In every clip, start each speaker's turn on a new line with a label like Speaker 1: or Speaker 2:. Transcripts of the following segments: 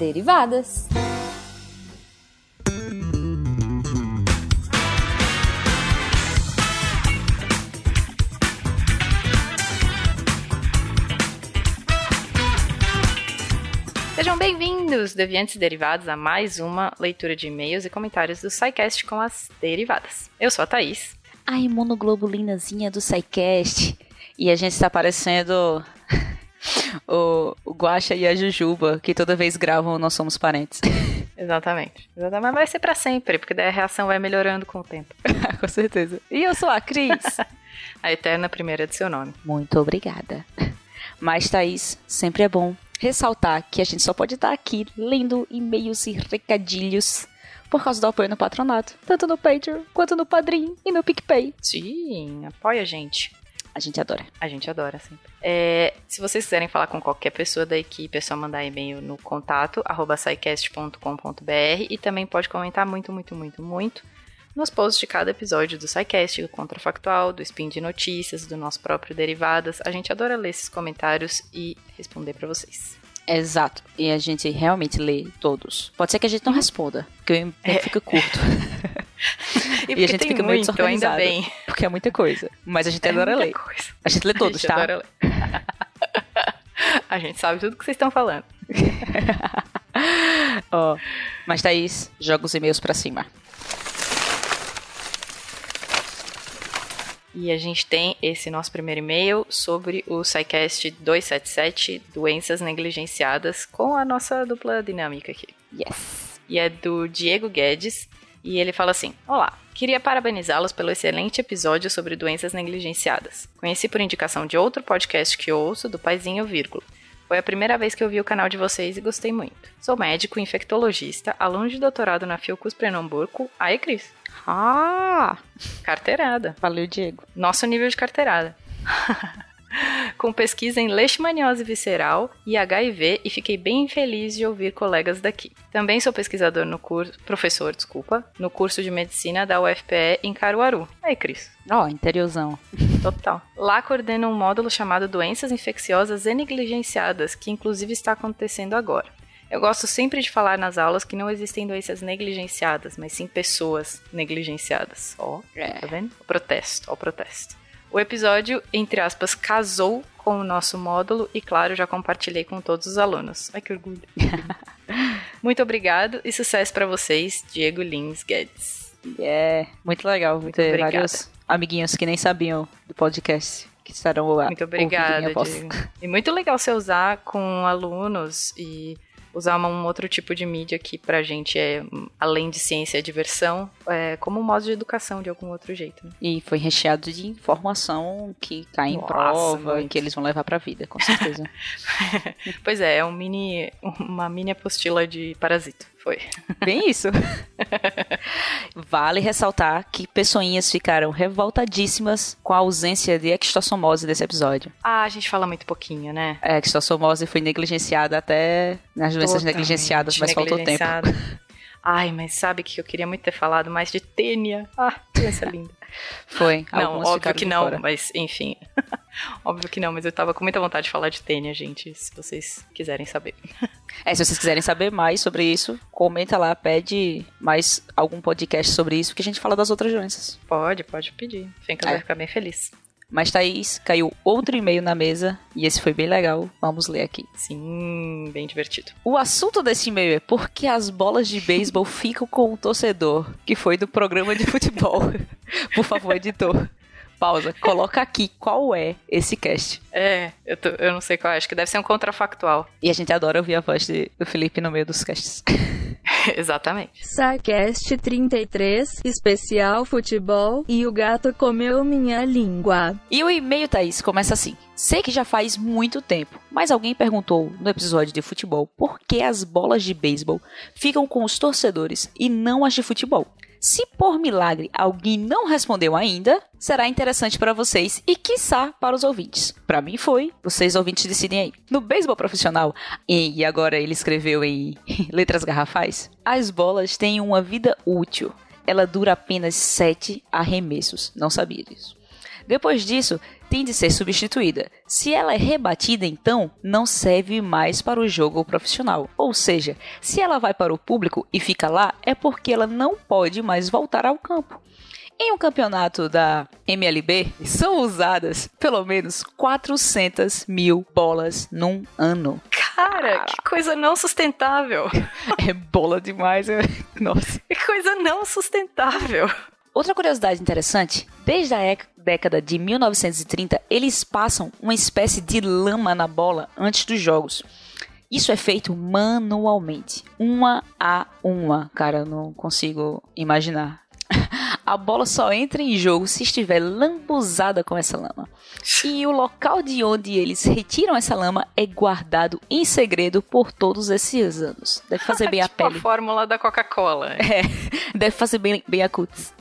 Speaker 1: derivadas.
Speaker 2: Sejam bem-vindos, deviantes e derivados, a mais uma leitura de e-mails e comentários do SciCast com as derivadas. Eu sou a Thaís.
Speaker 3: A imunoglobulinazinha do SciCast. E a gente está parecendo o, o Guaxa e a Jujuba, que toda vez gravam Nós Somos Parentes.
Speaker 2: Exatamente. Exatamente. Mas vai ser para sempre, porque daí a reação vai melhorando com o tempo.
Speaker 3: com certeza. E eu sou a Cris.
Speaker 2: a eterna primeira de seu nome.
Speaker 3: Muito obrigada. Mas, Thaís, sempre é bom ressaltar que a gente só pode estar aqui lendo e-mails e recadilhos por causa do apoio no patronato, tanto no Patreon quanto no Padrim e no PicPay.
Speaker 2: Sim, apoia a gente.
Speaker 3: A gente adora.
Speaker 2: A gente adora sempre. É, se vocês quiserem falar com qualquer pessoa da equipe, é só mandar e-mail no contato arroba e também pode comentar muito, muito, muito, muito nos posts de cada episódio do SciCast, do Contrafactual, do Spin de Notícias, do nosso próprio Derivadas. A gente adora ler esses comentários e responder para vocês.
Speaker 3: Exato. E a gente realmente lê todos. Pode ser que a gente não responda, porque o é. fica curto.
Speaker 2: e, e, a gente fica muito, muito ainda bem.
Speaker 3: Porque é muita coisa. Mas a gente é adora ler. Coisa. A gente lê todos, a gente tá? Adora ler.
Speaker 2: a gente sabe tudo que vocês estão falando.
Speaker 3: oh, mas Thaís, joga os e-mails pra cima.
Speaker 2: E a gente tem esse nosso primeiro e-mail sobre o SciCast 277, Doenças Negligenciadas, com a nossa dupla dinâmica aqui.
Speaker 3: Yes!
Speaker 2: E é do Diego Guedes, e ele fala assim: Olá, queria parabenizá-los pelo excelente episódio sobre doenças negligenciadas. Conheci por indicação de outro podcast que ouço, do Paizinho Vírgula. Foi a primeira vez que eu vi o canal de vocês e gostei muito. Sou médico infectologista, aluno de doutorado na Fiocruz Pernambuco. Aí, Cris.
Speaker 3: Ah!
Speaker 2: Carteirada.
Speaker 3: Valeu, Diego.
Speaker 2: Nosso nível de carteirada. com pesquisa em leishmaniose visceral e HIV e fiquei bem feliz de ouvir colegas daqui. Também sou pesquisador no curso, professor, desculpa, no curso de medicina da UFPE em Caruaru. Aí, Cris.
Speaker 3: Ó, oh, interiorzão.
Speaker 2: Total. Lá coordeno um módulo chamado Doenças Infecciosas e Negligenciadas, que inclusive está acontecendo agora. Eu gosto sempre de falar nas aulas que não existem doenças negligenciadas, mas sim pessoas negligenciadas. Ó, oh, é. tá vendo? O protesto, ó o protesto. O episódio, entre aspas, casou com o nosso módulo e, claro, já compartilhei com todos os alunos. Ai, que orgulho. Muito obrigado e sucesso para vocês, Diego Lins Guedes.
Speaker 3: É, muito legal Muito ter obrigada. vários amiguinhos que nem sabiam do podcast que estarão lá.
Speaker 2: Muito obrigada, Diego. E muito legal você usar com alunos e usar um outro tipo de mídia que pra gente é, além de ciência, é diversão, é, como um modo de educação de algum outro jeito. Né?
Speaker 3: E foi recheado de informação que cai em prova muito. e que eles vão levar pra vida, com certeza.
Speaker 2: pois é, é um mini, uma mini apostila de parasito. Foi.
Speaker 3: Bem isso. vale ressaltar que pessoinhas ficaram revoltadíssimas com a ausência de extossomose desse episódio.
Speaker 2: Ah, a gente fala muito pouquinho, né?
Speaker 3: A extossomose foi negligenciada até nas doenças Totalmente negligenciadas, mas faltou tempo.
Speaker 2: Ai, mas sabe que eu queria muito ter falado mais de tênia. Ah, doença linda.
Speaker 3: Foi.
Speaker 2: Não, óbvio que não, fora. mas enfim. óbvio que não, mas eu tava com muita vontade de falar de tênia, gente, se vocês quiserem saber.
Speaker 3: É, se vocês quiserem saber mais sobre isso, comenta lá, pede mais algum podcast sobre isso, que a gente fala das outras doenças.
Speaker 2: Pode, pode pedir. Fenka é. vai ficar bem feliz.
Speaker 3: Mas Thaís, caiu outro e-mail na mesa e esse foi bem legal. Vamos ler aqui.
Speaker 2: Sim, bem divertido.
Speaker 3: O assunto desse e-mail é por que as bolas de beisebol ficam com o torcedor, que foi do programa de futebol. Por favor, editor. Pausa. Coloca aqui qual é esse cast.
Speaker 2: É, eu, tô, eu não sei qual é. Acho que deve ser um contrafactual.
Speaker 3: E a gente adora ouvir a voz de, do Felipe no meio dos casts.
Speaker 2: Exatamente.
Speaker 1: Sarcast 33, especial futebol e o gato comeu minha língua.
Speaker 3: E o e-mail, Thaís, começa assim. Sei que já faz muito tempo, mas alguém perguntou no episódio de futebol por que as bolas de beisebol ficam com os torcedores e não as de futebol. Se por milagre alguém não respondeu ainda, será interessante para vocês e quiçá para os ouvintes. Para mim foi, vocês ouvintes decidem aí. No beisebol profissional, e agora ele escreveu em letras garrafais, as bolas têm uma vida útil. Ela dura apenas 7 arremessos. Não sabia disso. Depois disso, tem de ser substituída. Se ela é rebatida, então não serve mais para o jogo profissional. Ou seja, se ela vai para o público e fica lá, é porque ela não pode mais voltar ao campo. Em um campeonato da MLB, são usadas pelo menos 400 mil bolas num ano.
Speaker 2: Cara, que coisa não sustentável.
Speaker 3: É bola demais, é... nossa.
Speaker 2: Que coisa não sustentável.
Speaker 3: Outra curiosidade interessante, desde a década de 1930, eles passam uma espécie de lama na bola antes dos jogos. Isso é feito manualmente, uma a uma. Cara, eu não consigo imaginar. A bola só entra em jogo se estiver lambuzada com essa lama. E o local de onde eles retiram essa lama é guardado em segredo por todos esses anos. Deve fazer bem
Speaker 2: tipo
Speaker 3: a pele.
Speaker 2: a fórmula da Coca-Cola.
Speaker 3: É, deve fazer bem, bem a cutis.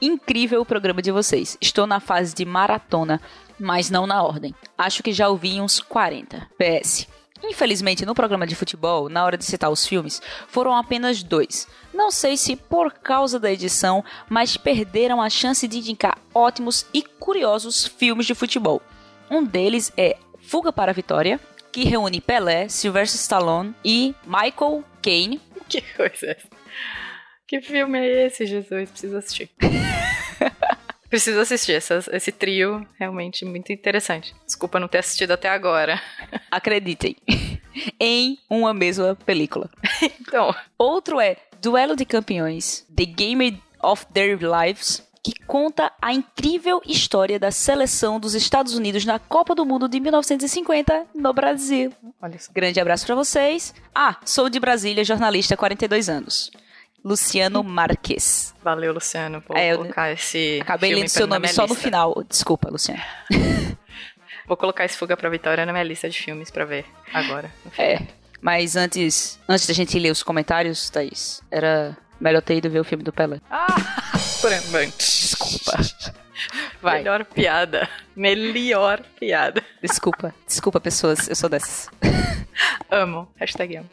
Speaker 3: Incrível o programa de vocês. Estou na fase de maratona, mas não na ordem. Acho que já ouvi uns 40. PS. Infelizmente, no programa de futebol, na hora de citar os filmes, foram apenas dois. Não sei se por causa da edição, mas perderam a chance de indicar ótimos e curiosos filmes de futebol. Um deles é Fuga para a Vitória, que reúne Pelé, Sylvester Stallone e Michael Caine.
Speaker 2: Que coisa. Que filme é esse, Jesus? Preciso assistir. Preciso assistir essa, esse trio, realmente muito interessante. Desculpa não ter assistido até agora.
Speaker 3: Acreditem, em uma mesma película.
Speaker 2: então.
Speaker 3: Outro é Duelo de Campeões, The Game of Their Lives, que conta a incrível história da seleção dos Estados Unidos na Copa do Mundo de 1950 no Brasil.
Speaker 2: Olha isso.
Speaker 3: Grande abraço para vocês. Ah, sou de Brasília, jornalista, 42 anos. Luciano Marques.
Speaker 2: Valeu, Luciano, por é, colocar esse.
Speaker 3: Acabei lendo seu nome só
Speaker 2: lista.
Speaker 3: no final. Desculpa, Luciano.
Speaker 2: Vou colocar esse Fuga pra Vitória na minha lista de filmes pra ver agora.
Speaker 3: É. Mas antes, antes da gente ler os comentários, Thaís, era melhor ter ido ver o filme do Pelé.
Speaker 2: Ah! Desculpa. Vai. Melhor piada. Melhor piada.
Speaker 3: Desculpa. Desculpa, pessoas. Eu sou dessas.
Speaker 2: Amo. Hashtag amo.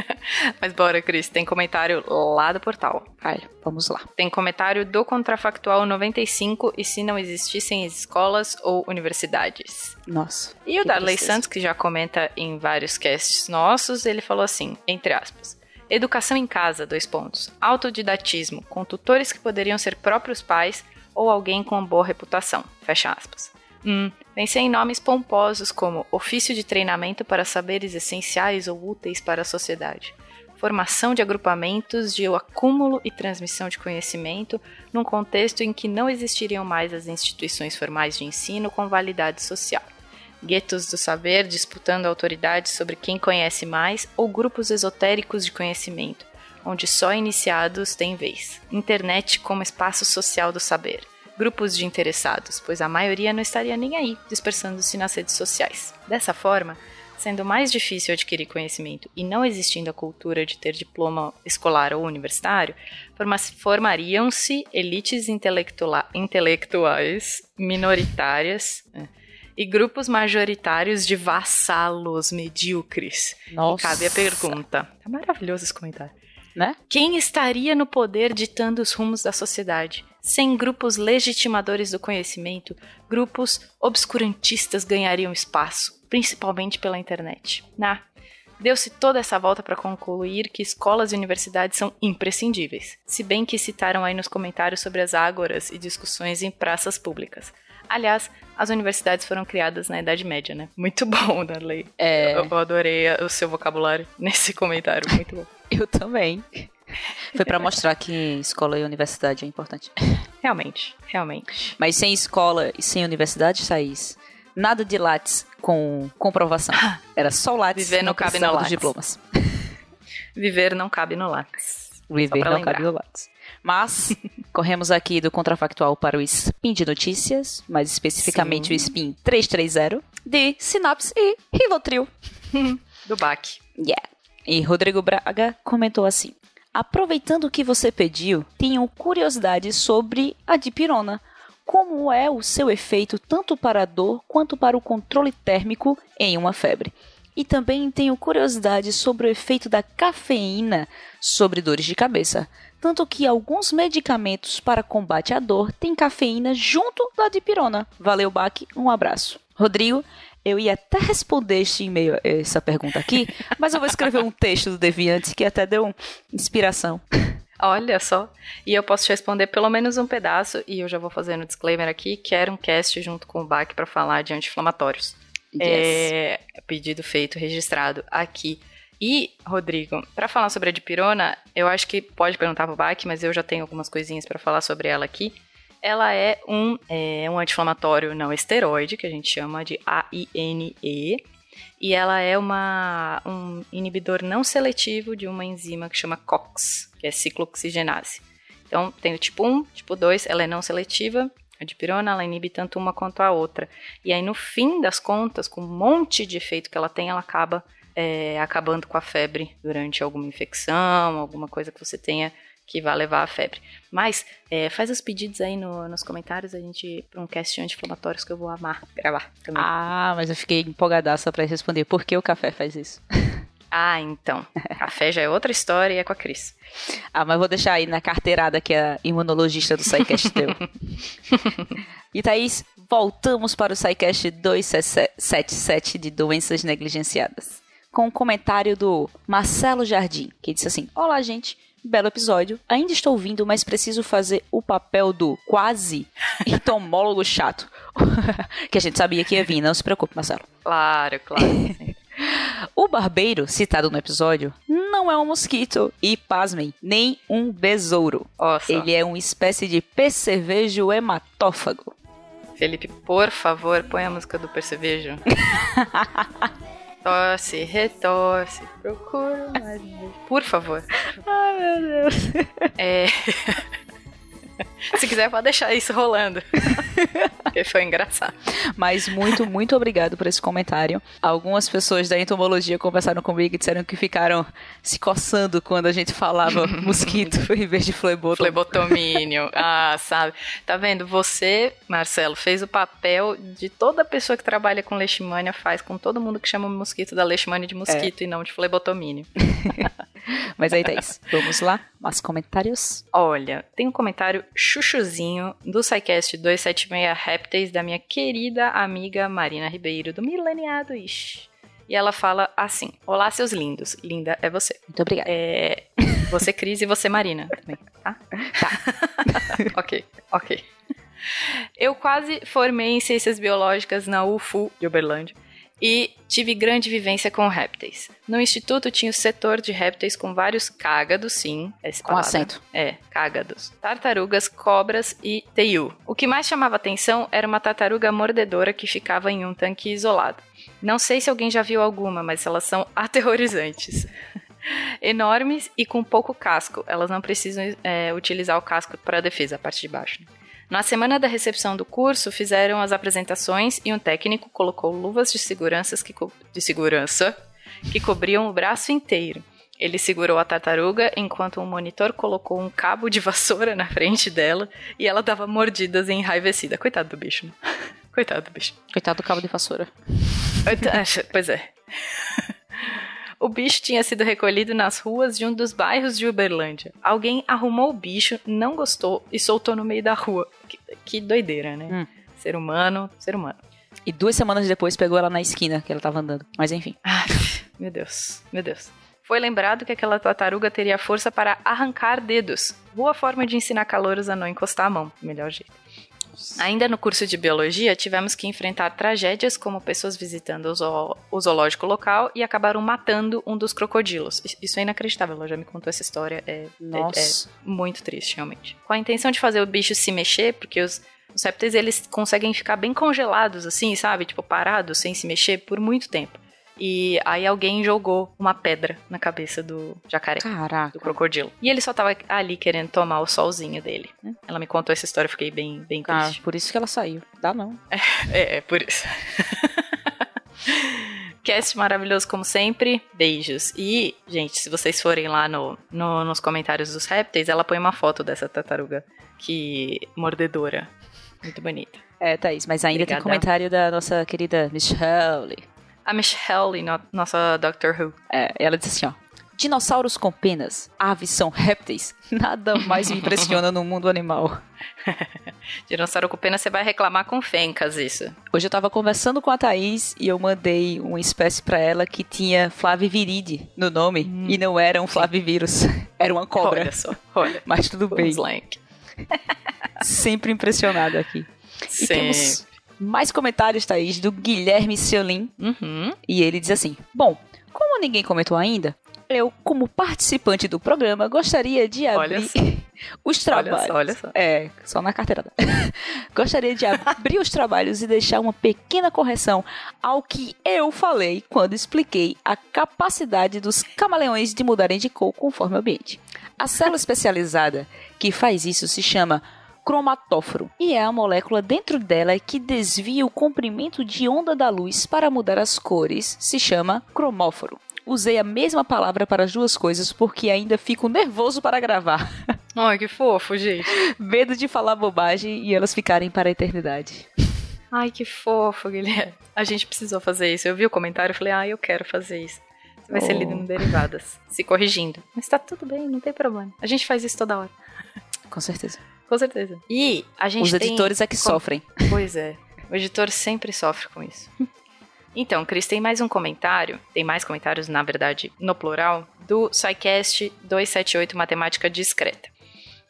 Speaker 2: Mas bora, Cris. Tem comentário lá do portal.
Speaker 3: Vai, vamos lá.
Speaker 2: Tem comentário do Contrafactual 95 e se não existissem escolas ou universidades.
Speaker 3: Nossa.
Speaker 2: E o Darley Santos, que já comenta em vários casts nossos, ele falou assim, entre aspas. Educação em casa, dois pontos. Autodidatismo, com tutores que poderiam ser próprios pais ou alguém com boa reputação. Fecha aspas. Hum, pensei em nomes pomposos como ofício de treinamento para saberes essenciais ou úteis para a sociedade, formação de agrupamentos de acúmulo e transmissão de conhecimento num contexto em que não existiriam mais as instituições formais de ensino com validade social. Guetos do saber disputando autoridade sobre quem conhece mais ou grupos esotéricos de conhecimento, onde só iniciados têm vez. Internet como espaço social do saber. Grupos de interessados, pois a maioria não estaria nem aí, dispersando-se nas redes sociais. Dessa forma, sendo mais difícil adquirir conhecimento e não existindo a cultura de ter diploma escolar ou universitário, formariam-se elites intelectuais minoritárias. É, e grupos majoritários de vassalos medíocres.
Speaker 3: Nossa.
Speaker 2: E cabe a pergunta. Tá maravilhoso esse comentário
Speaker 3: né?
Speaker 2: Quem estaria no poder ditando os rumos da sociedade? Sem grupos legitimadores do conhecimento, grupos obscurantistas ganhariam espaço, principalmente pela internet. Na Deu-se toda essa volta para concluir que escolas e universidades são imprescindíveis, se bem que citaram aí nos comentários sobre as ágoras e discussões em praças públicas. Aliás, as universidades foram criadas na Idade Média, né? Muito bom, Darley.
Speaker 3: É...
Speaker 2: Eu, eu adorei o seu vocabulário nesse comentário, muito bom.
Speaker 3: Eu também. Foi para mostrar que escola e universidade é importante.
Speaker 2: Realmente, realmente.
Speaker 3: Mas sem escola e sem universidade, Thaís, nada de Lattes com comprovação. Era só Lattes.
Speaker 2: Viver não cabe no Lattes.
Speaker 3: diplomas.
Speaker 2: Viver não cabe no Lattes.
Speaker 3: Viver não lembrar. cabe no Lattes. Mas corremos aqui do contrafactual para o Spin de notícias, mais especificamente Sim. o Spin 330 de Sinapse e Rivotril.
Speaker 2: do BAC.
Speaker 3: Yeah. E Rodrigo Braga comentou assim: Aproveitando o que você pediu, tenho curiosidade sobre a dipirona. Como é o seu efeito tanto para a dor quanto para o controle térmico em uma febre? E também tenho curiosidade sobre o efeito da cafeína sobre dores de cabeça. Tanto que alguns medicamentos para combate à dor têm cafeína junto da dipirona. Valeu, Baque, um abraço. Rodrigo, eu ia até responder este e-mail, essa pergunta aqui, mas eu vou escrever um texto do Deviante que até deu inspiração.
Speaker 2: Olha só. E eu posso te responder pelo menos um pedaço, e eu já vou fazendo um disclaimer aqui, que era um cast junto com o BAC para falar de anti-inflamatórios.
Speaker 3: Yes.
Speaker 2: É, pedido feito, registrado aqui. E, Rodrigo, para falar sobre a dipirona, eu acho que pode perguntar pro BAC, mas eu já tenho algumas coisinhas para falar sobre ela aqui. Ela é um, é um anti-inflamatório não esteroide, que a gente chama de AINE, e ela é uma, um inibidor não seletivo de uma enzima que chama COX, que é ciclooxigenase. Então, tem o tipo 1, tipo 2, ela é não seletiva, a dipirona ela inibe tanto uma quanto a outra. E aí, no fim das contas, com um monte de efeito que ela tem, ela acaba é, acabando com a febre durante alguma infecção, alguma coisa que você tenha que vai levar a febre. Mas é, faz os pedidos aí no, nos comentários a gente para um cast anti-inflamatórios que eu vou amar gravar também.
Speaker 3: Ah, mas eu fiquei empolgadaça para responder por que o café faz isso.
Speaker 2: Ah, então. Café já é outra história e é com a Cris.
Speaker 3: Ah, mas vou deixar aí na carteirada que é a imunologista do SciCast teu. e Thaís, voltamos para o SciCast 277 de doenças negligenciadas. Com o um comentário do Marcelo Jardim, que disse assim: Olá, gente. Belo episódio. Ainda estou ouvindo, mas preciso fazer o papel do quase entomólogo chato. que a gente sabia que ia vir, não se preocupe, Marcelo.
Speaker 2: Claro, claro.
Speaker 3: O barbeiro, citado no episódio, não é um mosquito e, pasmem, nem um besouro.
Speaker 2: Nossa.
Speaker 3: Ele é uma espécie de percevejo hematófago.
Speaker 2: Felipe, por favor, põe a música do percevejo. Torce, retorce, procura mais. Por favor.
Speaker 3: Ai, meu Deus.
Speaker 2: É. Se quiser, pode deixar isso rolando. Porque foi engraçado.
Speaker 3: Mas muito, muito obrigado por esse comentário. Algumas pessoas da entomologia conversaram comigo e disseram que ficaram se coçando quando a gente falava mosquito em vez de flebotomínio.
Speaker 2: Flebotomínio. Ah, sabe. Tá vendo? Você, Marcelo, fez o papel de toda pessoa que trabalha com leishmania faz com todo mundo que chama o mosquito da leishmania de mosquito é. e não de flebotomínio.
Speaker 3: Mas aí, Thaís, vamos lá? Mais comentários?
Speaker 2: Olha, tem um comentário chuchuzinho do SciCast 276 Répteis da minha querida amiga Marina Ribeiro, do Mileniado. E ela fala assim: Olá, seus lindos. Linda é você.
Speaker 3: Muito obrigada.
Speaker 2: É, você, Cris, e você, Marina, também, tá?
Speaker 3: Tá.
Speaker 2: ok, ok. Eu quase formei em Ciências Biológicas na UFU de Uberlândia e tive grande vivência com répteis. No instituto tinha o setor de répteis com vários cágados, sim.
Speaker 3: Com palavra. acento.
Speaker 2: É, cágados. Tartarugas, cobras e teiu. O que mais chamava atenção era uma tartaruga mordedora que ficava em um tanque isolado. Não sei se alguém já viu alguma, mas elas são aterrorizantes. Enormes e com pouco casco. Elas não precisam é, utilizar o casco para defesa, a parte de baixo. Né? Na semana da recepção do curso, fizeram as apresentações e um técnico colocou luvas de, seguranças que de segurança que cobriam o braço inteiro. Ele segurou a tartaruga enquanto um monitor colocou um cabo de vassoura na frente dela e ela dava mordidas enraivecida. Coitado do bicho, né? Coitado do bicho.
Speaker 3: Coitado do cabo de vassoura.
Speaker 2: Pois é. O bicho tinha sido recolhido nas ruas de um dos bairros de Uberlândia. Alguém arrumou o bicho, não gostou e soltou no meio da rua. Que, que doideira, né?
Speaker 3: Hum.
Speaker 2: Ser humano, ser humano.
Speaker 3: E duas semanas depois pegou ela na esquina que ela tava andando. Mas enfim.
Speaker 2: Ai, meu Deus, meu Deus. Foi lembrado que aquela tartaruga teria força para arrancar dedos. Boa forma de ensinar calouros a não encostar a mão. Melhor jeito. Ainda no curso de biologia, tivemos que enfrentar tragédias como pessoas visitando o, zoo, o zoológico local e acabaram matando um dos crocodilos. Isso é inacreditável, ela já me contou essa história. É,
Speaker 3: Nossa.
Speaker 2: é, é muito triste, realmente. Com a intenção de fazer o bicho se mexer, porque os, os répteis eles conseguem ficar bem congelados, assim, sabe? Tipo, parados, sem se mexer por muito tempo. E aí alguém jogou uma pedra na cabeça do jacaré.
Speaker 3: Caraca.
Speaker 2: Do crocodilo. E ele só tava ali querendo tomar o solzinho dele. Né? Ela me contou essa história, eu fiquei bem, bem
Speaker 3: Ah,
Speaker 2: triste.
Speaker 3: por isso que ela saiu. Dá não.
Speaker 2: É, é por isso. Cast maravilhoso como sempre. Beijos. E, gente, se vocês forem lá no, no- nos comentários dos répteis, ela põe uma foto dessa tartaruga que mordedora. Muito bonita.
Speaker 3: É, Thaís, mas ainda tem
Speaker 2: Obrigada.
Speaker 3: comentário da nossa querida Michelle.
Speaker 2: A Michelle, no, nossa Doctor Who.
Speaker 3: É, ela disse assim, ó. Dinossauros com penas, aves são répteis. Nada mais me impressiona no mundo animal.
Speaker 2: Dinossauro com pena, você vai reclamar com fencas isso.
Speaker 3: Hoje eu tava conversando com a Thaís e eu mandei uma espécie para ela que tinha Flaviviride no nome hum. e não era um Flavivírus, era uma cobra.
Speaker 2: Olha só, olha.
Speaker 3: Mas tudo bem. Sempre impressionado aqui.
Speaker 2: Sim. temos
Speaker 3: mais comentários, Thaís, do Guilherme Seolin.
Speaker 2: Uhum.
Speaker 3: E ele diz assim: Bom, como ninguém comentou ainda, eu, como participante do programa, gostaria de abrir os trabalhos.
Speaker 2: Olha só, olha só.
Speaker 3: É, só na carteirada. gostaria de abrir os trabalhos e deixar uma pequena correção ao que eu falei quando expliquei a capacidade dos camaleões de mudarem de cor conforme o ambiente. A célula especializada que faz isso se chama cromatóforo e é a molécula dentro dela que desvia o comprimento de onda da luz para mudar as cores, se chama cromóforo usei a mesma palavra para as duas coisas porque ainda fico nervoso para gravar.
Speaker 2: Ai, que fofo, gente.
Speaker 3: Medo de falar bobagem e elas ficarem para a eternidade.
Speaker 2: Ai, que fofo, Guilherme. A gente precisou fazer isso. Eu vi o comentário e falei, ah, eu quero fazer isso. Você vai oh. ser lido no Derivadas, se corrigindo. Mas tá tudo bem, não tem problema. A gente faz isso toda hora.
Speaker 3: Com certeza.
Speaker 2: Com certeza. E a gente
Speaker 3: Os editores
Speaker 2: tem...
Speaker 3: é que sofrem.
Speaker 2: Pois é. O editor sempre sofre com isso. Então, Cris, tem mais um comentário, tem mais comentários, na verdade, no plural, do SciCast 278 Matemática Discreta.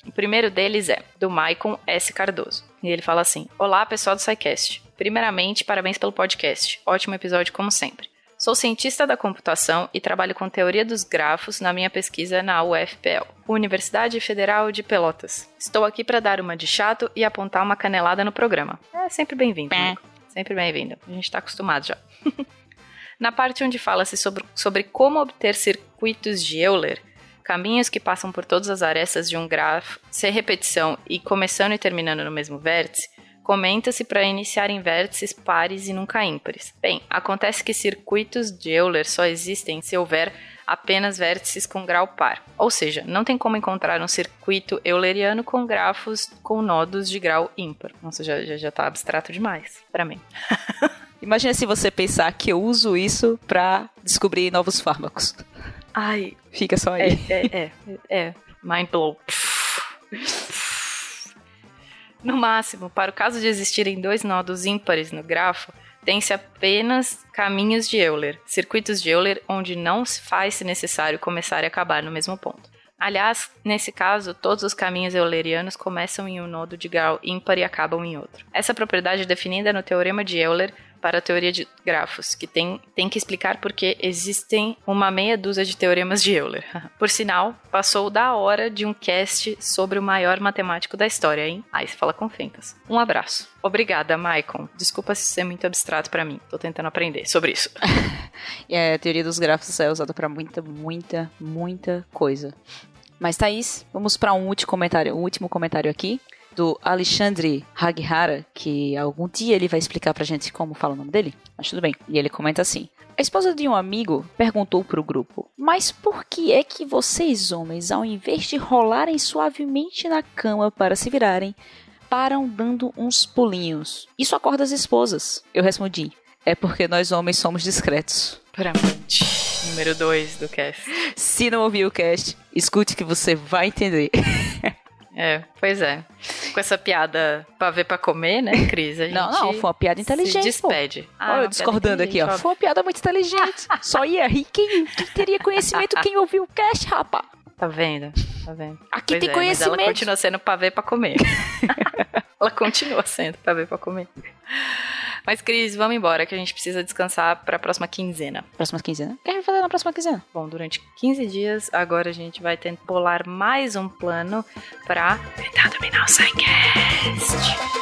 Speaker 2: O primeiro deles é do Maicon S. Cardoso. E ele fala assim: Olá, pessoal do SciCast. Primeiramente, parabéns pelo podcast. Ótimo episódio, como sempre. Sou cientista da computação e trabalho com teoria dos grafos na minha pesquisa na UFPL, Universidade Federal de Pelotas. Estou aqui para dar uma de chato e apontar uma canelada no programa. É sempre bem-vindo. Sempre bem-vindo. A gente está acostumado já. Na parte onde fala-se sobre, sobre como obter circuitos de Euler, caminhos que passam por todas as arestas de um grafo, sem repetição e começando e terminando no mesmo vértice, comenta-se para iniciar em vértices pares e nunca ímpares. Bem, acontece que circuitos de Euler só existem se houver apenas vértices com grau par. Ou seja, não tem como encontrar um circuito euleriano com grafos com nodos de grau ímpar. Nossa, já, já, já tá abstrato demais para mim.
Speaker 3: Imagina se você pensar que eu uso isso para descobrir novos fármacos.
Speaker 2: Ai.
Speaker 3: Fica só aí.
Speaker 2: É, é, é. é. Mind blow. No máximo, para o caso de existirem dois nodos ímpares no grafo, tem-se apenas caminhos de Euler, circuitos de Euler onde não se faz -se necessário começar e acabar no mesmo ponto. Aliás, nesse caso, todos os caminhos eulerianos começam em um nodo de grau ímpar e acabam em outro. Essa propriedade é definida no teorema de Euler para a teoria de grafos, que tem, tem que explicar porque existem uma meia dúzia de teoremas de Euler. Por sinal, passou da hora de um cast sobre o maior matemático da história, hein? Aí você fala com fencas. Um abraço. Obrigada, Maicon. Desculpa se ser muito abstrato para mim. Tô tentando aprender sobre isso.
Speaker 3: é, a teoria dos grafos é usada para muita, muita, muita coisa. Mas Thaís, vamos para um último comentário, um último comentário aqui do Alexandre Haghara, que algum dia ele vai explicar pra gente como fala o nome dele, mas tudo bem. E ele comenta assim: a esposa de um amigo perguntou pro grupo: Mas por que é que vocês, homens, ao invés de rolarem suavemente na cama para se virarem, param dando uns pulinhos? Isso acorda as esposas. Eu respondi: É porque nós homens somos discretos.
Speaker 2: Puramente. Número 2 do cast.
Speaker 3: Se não ouviu o cast, escute que você vai entender.
Speaker 2: É, pois é. Com essa piada pra ver pra comer, né, Cris?
Speaker 3: não, não, foi uma piada inteligente.
Speaker 2: Se despede.
Speaker 3: Ah, Olha, discordando aqui, ó. Óbvio. Foi uma piada muito inteligente. Só ia rir quem, quem teria conhecimento, quem ouviu o cast, rapaz.
Speaker 2: Tá vendo? Tá vendo?
Speaker 3: Aqui pois tem é, conhecimento.
Speaker 2: Ela continua sendo pra ver pra comer. ela continua sendo pra ver pra comer. Mas, Cris, vamos embora, que a gente precisa descansar para a próxima quinzena.
Speaker 3: Próxima quinzena? O que a gente vai fazer na próxima quinzena?
Speaker 2: Bom, durante 15 dias, agora a gente vai tentar bolar mais um plano para tentar dominar o Psycast.